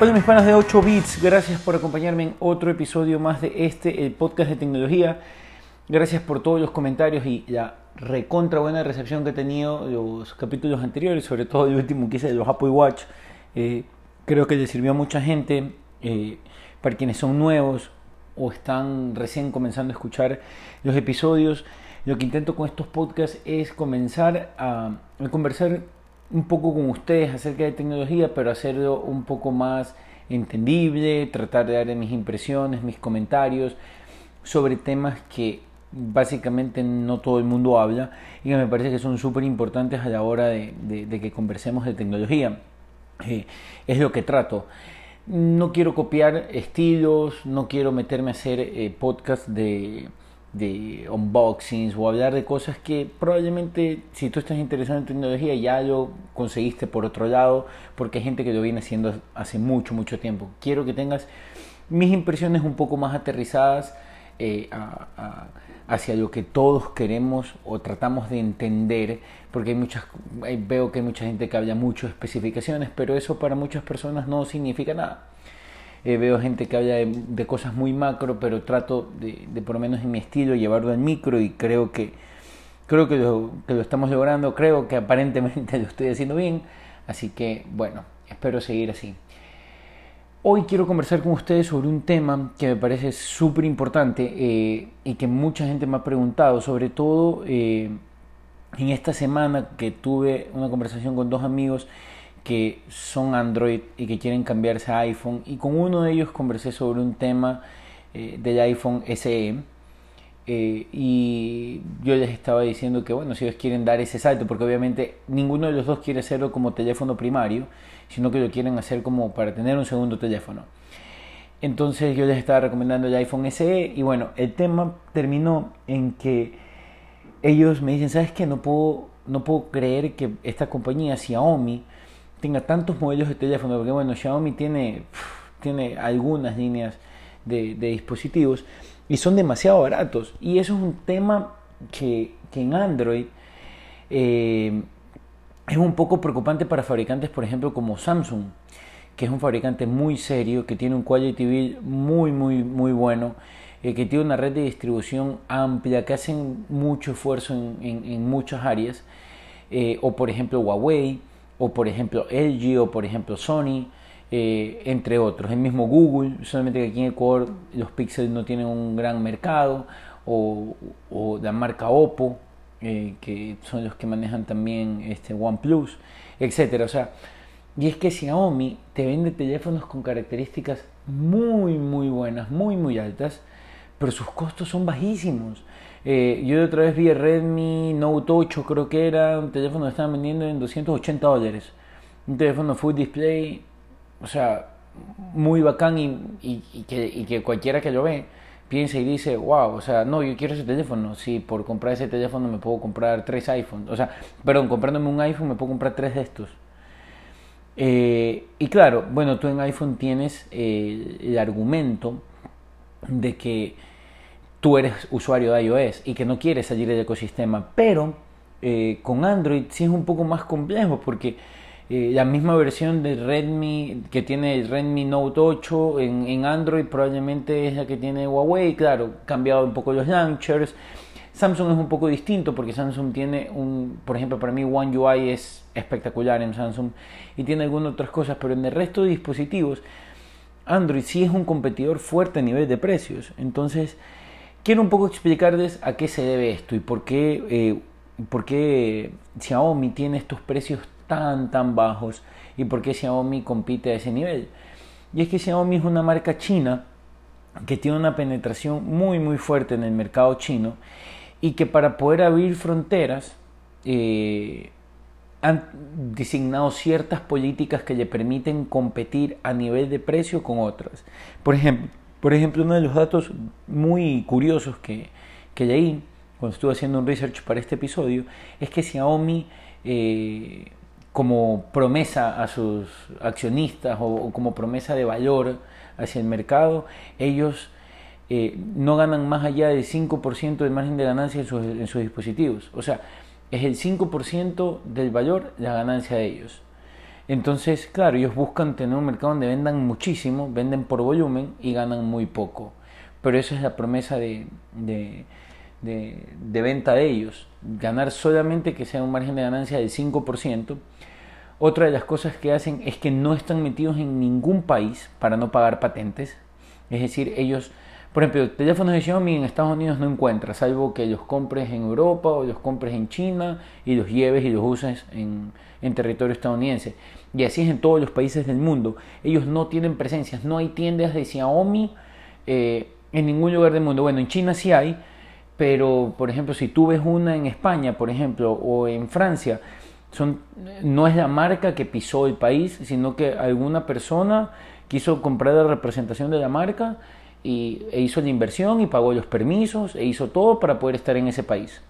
Hola mis panas de 8 bits, gracias por acompañarme en otro episodio más de este, el podcast de tecnología. Gracias por todos los comentarios y la recontra buena recepción que he tenido los capítulos anteriores, sobre todo el último que hice de los Apple Watch. Eh, creo que le sirvió a mucha gente, eh, para quienes son nuevos o están recién comenzando a escuchar los episodios. Lo que intento con estos podcasts es comenzar a, a conversar un poco con ustedes acerca de tecnología, pero hacerlo un poco más entendible, tratar de dar mis impresiones, mis comentarios sobre temas que básicamente no todo el mundo habla y que me parece que son súper importantes a la hora de, de, que conversemos de tecnología. Eh, es lo que trato. No quiero copiar estilos, no quiero meterme a hacer eh, podcasts de de unboxings o hablar de cosas que probablemente si tú estás interesado en tecnología ya lo conseguiste por otro lado porque hay gente que lo viene haciendo hace mucho mucho tiempo. Quiero que tengas mis impresiones un poco más aterrizadas eh, hacia lo que todos queremos o tratamos de entender porque hay muchas veo que hay mucha gente que habla mucho de especificaciones pero eso para muchas personas no significa nada eh, veo gente que habla de, cosas muy macro, pero trato de, por lo menos en mi estilo, llevarlo al micro y creo que, creo que lo, que lo estamos logrando, creo que aparentemente lo estoy haciendo bien, así que bueno, espero seguir así. Hoy quiero conversar con ustedes sobre un tema que me parece súper importante eh, y que mucha gente me ha preguntado, sobre todo eh, en esta semana que tuve una conversación con dos amigos que son Android y que quieren cambiarse a iPhone. Y con uno de ellos conversé sobre un tema eh, del iPhone SE. Eh, y yo les estaba diciendo que, bueno, si ellos quieren dar ese salto, porque obviamente ninguno de los dos quiere hacerlo como teléfono primario, sino que lo quieren hacer como para tener un segundo teléfono. Entonces yo les estaba recomendando el iPhone SE y bueno, el tema terminó en que ellos me dicen, ¿sabes qué? No puedo, no puedo creer que esta compañía Xiaomi tenga tantos modelos de teléfono, porque bueno, Xiaomi tiene, tiene algunas líneas de, dispositivos y son demasiado baratos. Y eso es un tema que, en Android eh, es un poco preocupante para fabricantes, por ejemplo, como Samsung, que es un fabricante muy serio, que tiene un quality build muy, muy, muy bueno, eh, que tiene una red de distribución amplia, que hacen mucho esfuerzo en, muchas áreas, eh, o por ejemplo Huawei, o por ejemplo LG o por ejemplo Sony, eh, entre otros. El mismo Google, solamente que aquí en Ecuador los Pixels no tienen un gran mercado, o, la marca Oppo, eh, que son los que manejan también este OnePlus, etcétera. O sea, y es que Xiaomi te vende teléfonos con características muy, muy buenas, muy, muy altas, pero sus costos son bajísimos. Eh, yo otra vez vi el Redmi Note 8, creo que era un teléfono que estaban vendiendo en 280 dólares. Un teléfono full display, o sea, muy bacán y, que, que, cualquiera que lo ve piensa y dice, wow, o sea, no, yo quiero ese teléfono. Si por comprar ese teléfono me puedo comprar tres iPhones. O sea, perdón, comprándome un iPhone me puedo comprar tres de estos. Eh, y claro, bueno, tú en iPhone tienes eh, el argumento de que tú eres usuario de iOS y que no quieres salir del ecosistema, pero eh, con Android sí es un poco más complejo porque eh, la misma versión de Redmi que tiene el Redmi Note 8 en, en, Android probablemente es la que tiene Huawei, claro, cambiado un poco los launchers. Samsung es un poco distinto porque Samsung tiene un, por ejemplo, para mí One UI es espectacular en Samsung y tiene algunas otras cosas, pero en el resto de dispositivos Android sí es un competidor fuerte a nivel de precios. Entonces, quiero un poco explicarles a qué se debe esto y por qué, eh, por qué Xiaomi tiene estos precios tan, tan bajos y por qué Xiaomi compite a ese nivel. Y es que Xiaomi es una marca china que tiene una penetración muy, muy fuerte en el mercado chino y que para poder abrir fronteras eh, han designado ciertas políticas que le permiten competir a nivel de precio con otras. Por ejemplo, por ejemplo, uno de los datos muy curiosos que, que leí cuando estuve haciendo un research para este episodio es que Xiaomi, eh, como promesa a sus accionistas o, como promesa de valor hacia el mercado, ellos eh, no ganan más allá del 5% del margen de ganancia en sus, en sus dispositivos. O sea, es el 5% del valor la ganancia de ellos. Entonces, claro, ellos buscan tener un mercado donde vendan muchísimo, venden por volumen y ganan muy poco. Pero esa es la promesa de, de, de, venta de ellos, ganar solamente que sea un margen de ganancia del 5%. Otra de las cosas que hacen es que no están metidos en ningún país para no pagar patentes. Es decir, ellos, por ejemplo, teléfonos de Xiaomi en Estados Unidos no encuentras, salvo que los compres en Europa o los compres en China y los lleves y los uses en, en territorio estadounidense. Y así es en todos los países del mundo. Ellos no tienen presencias, no hay tiendas de Xiaomi eh, en ningún lugar del mundo. Bueno, en China sí hay, pero por ejemplo, si tú ves una en España, por ejemplo, o en Francia, son, no es la marca que pisó el país, sino que alguna persona quiso comprar la representación de la marca y, e hizo la inversión y pagó los permisos e hizo todo para poder estar en ese país.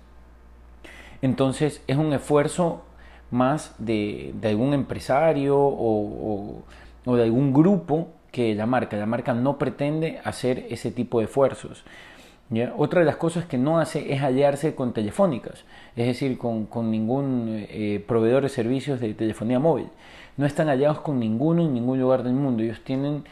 Entonces es un esfuerzo más de, algún empresario o, de algún grupo que la marca. La marca no pretende hacer ese tipo de esfuerzos. Otra de las cosas que no hace es aliarse con telefónicas, es decir, con, ningún eh, proveedor de servicios de telefonía móvil. No están aliados con ninguno en ningún lugar del mundo. Ellos tienen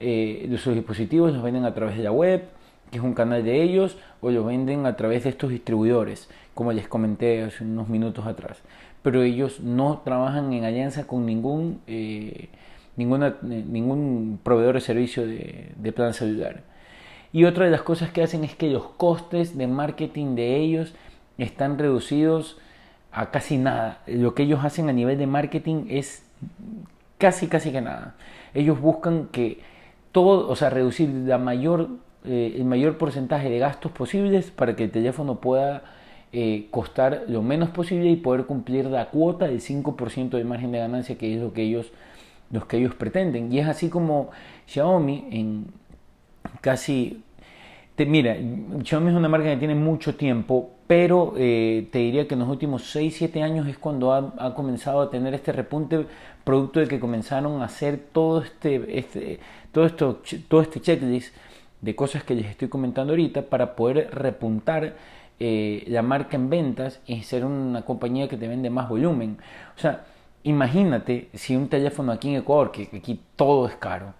eh, sus dispositivos, los venden a través de la web, que es un canal de ellos, o los venden a través de estos distribuidores, como les comenté hace unos minutos atrás pero ellos no trabajan en alianza con ningún, eh, ninguna, ningún proveedor de servicio de, de plan celular. Y otra de las cosas que hacen es que los costes de marketing de ellos están reducidos a casi nada. Lo que ellos hacen a nivel de marketing es casi, casi que nada. Ellos buscan que todo, o sea, reducir la mayor, eh, el mayor porcentaje de gastos posibles para que el teléfono pueda eh, costar lo menos posible y poder cumplir la cuota del 5% de margen de ganancia que es lo que ellos, los que ellos pretenden. Y es así como Xiaomi en casi... Te, mira, Xiaomi es una marca que tiene mucho tiempo, pero eh, te diría que en los últimos 6-7 años es cuando ha, comenzado a tener este repunte producto de que comenzaron a hacer todo este, este, todo esto, todo este checklist de cosas que les estoy comentando ahorita para poder repuntar eh, la marca en ventas y ser una compañía que te vende más volumen. O sea, imagínate si un teléfono aquí en Ecuador, que aquí todo es caro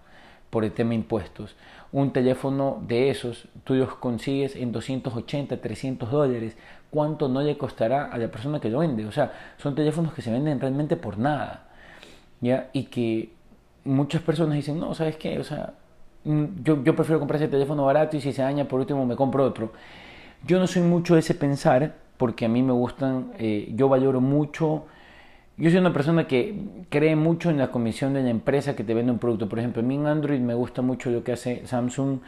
por el tema de impuestos, un teléfono de esos tú los consigues en 280, 300 dólares, ¿cuánto no le costará a la persona que lo vende? O sea, son teléfonos que se venden realmente por nada. ¿ya? Y que muchas personas dicen, no, ¿sabes qué? O sea, mm, yo, yo prefiero comprar ese teléfono barato y si se daña por último me compro otro. Yo no soy mucho de ese pensar porque a mí me gustan, eh, yo valoro mucho, yo soy una persona que cree mucho en la comisión de la empresa que te vende un producto. Por ejemplo, a mí en Android me gusta mucho lo que hace Samsung,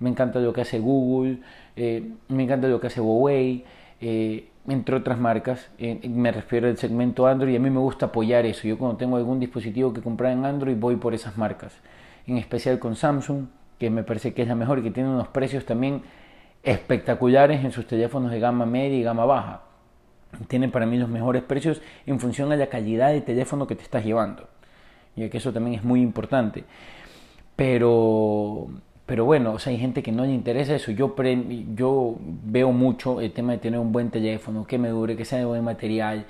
me encanta lo que hace Google, eh, me encanta lo que hace Huawei, eh, entre otras marcas. me refiero al segmento Android y a mí me gusta apoyar eso. Yo cuando tengo algún dispositivo que comprar en Android voy por esas marcas. En especial con Samsung, que me parece que es la mejor y que tiene unos precios también espectaculares en sus teléfonos de gama media y gama baja. Tienen para mí los mejores precios en función a la calidad de teléfono que te estás llevando. Ya que eso también es muy importante. Pero, pero bueno, o sea, hay gente que no le interesa eso. Yo, yo veo mucho el tema de tener un buen teléfono, que me dure, que sea de buen material.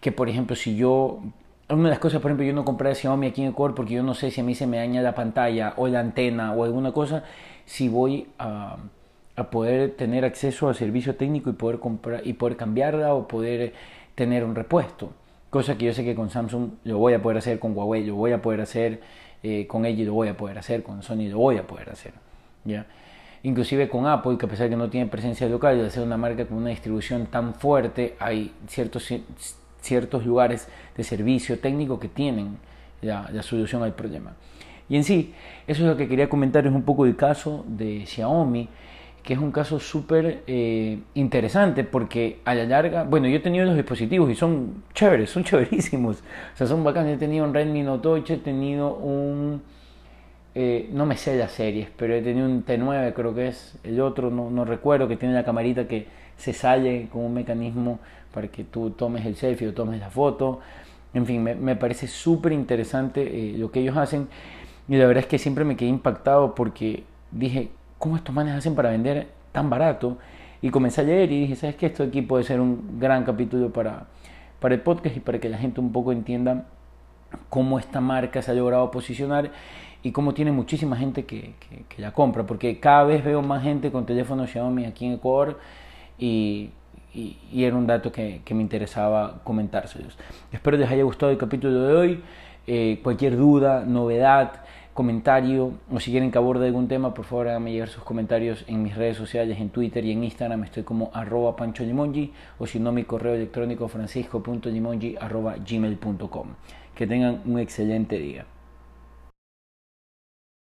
Que por ejemplo, si yo una de las cosas, por ejemplo, yo no compré Xiaomi aquí en Ecuador porque yo no sé si a mí se me daña la pantalla o la antena o alguna cosa si voy a, a poder tener acceso al servicio técnico y poder comprar y poder cambiarla o poder tener un repuesto. Cosa que yo sé que con Samsung lo voy a poder hacer, con Huawei lo voy a poder hacer, eh, con LG lo voy a poder hacer, con Sony lo voy a poder hacer. ¿ya? Inclusive con Apple, que a pesar de que no tiene presencia local, de ser una marca con una distribución tan fuerte, hay ciertos, ciertos lugares de servicio técnico que tienen la, la solución al problema. Y en sí, eso es lo que quería comentar, es un poco el caso de Xiaomi que es un caso súper eh, interesante porque a la larga, bueno, yo he tenido los dispositivos y son chéveres, son chéverísimos, o sea, son bacanes. He tenido un Redmi Note 8, he tenido un, eh, no me sé las series, pero he tenido un T9, creo que es el otro, no, no recuerdo, que tiene la camarita que se sale con un mecanismo para que tú tomes el selfie o tomes la foto. En fin, me, me parece súper interesante eh, lo que ellos hacen y la verdad es que siempre me quedé impactado porque dije, ¿cómo estos manes hacen para vender tan barato? Y comencé a leer y dije, ¿sabes qué? Esto aquí puede ser un gran capítulo para, para el podcast y para que la gente un poco entienda cómo esta marca se ha logrado posicionar y cómo tiene muchísima gente que, que, la compra, porque cada vez veo más gente con teléfono Xiaomi aquí en Ecuador y, y, era un dato que, que, me interesaba comentárselos. Espero les haya gustado el capítulo de hoy. Eh, cualquier duda, novedad, comentario o si quieren que aborde algún tema, por favor háganme llegar sus comentarios en mis redes sociales, en Twitter y en Instagram. Estoy como arroba o si no mi correo electrónico francisco.limongi arroba. Que tengan un excelente día.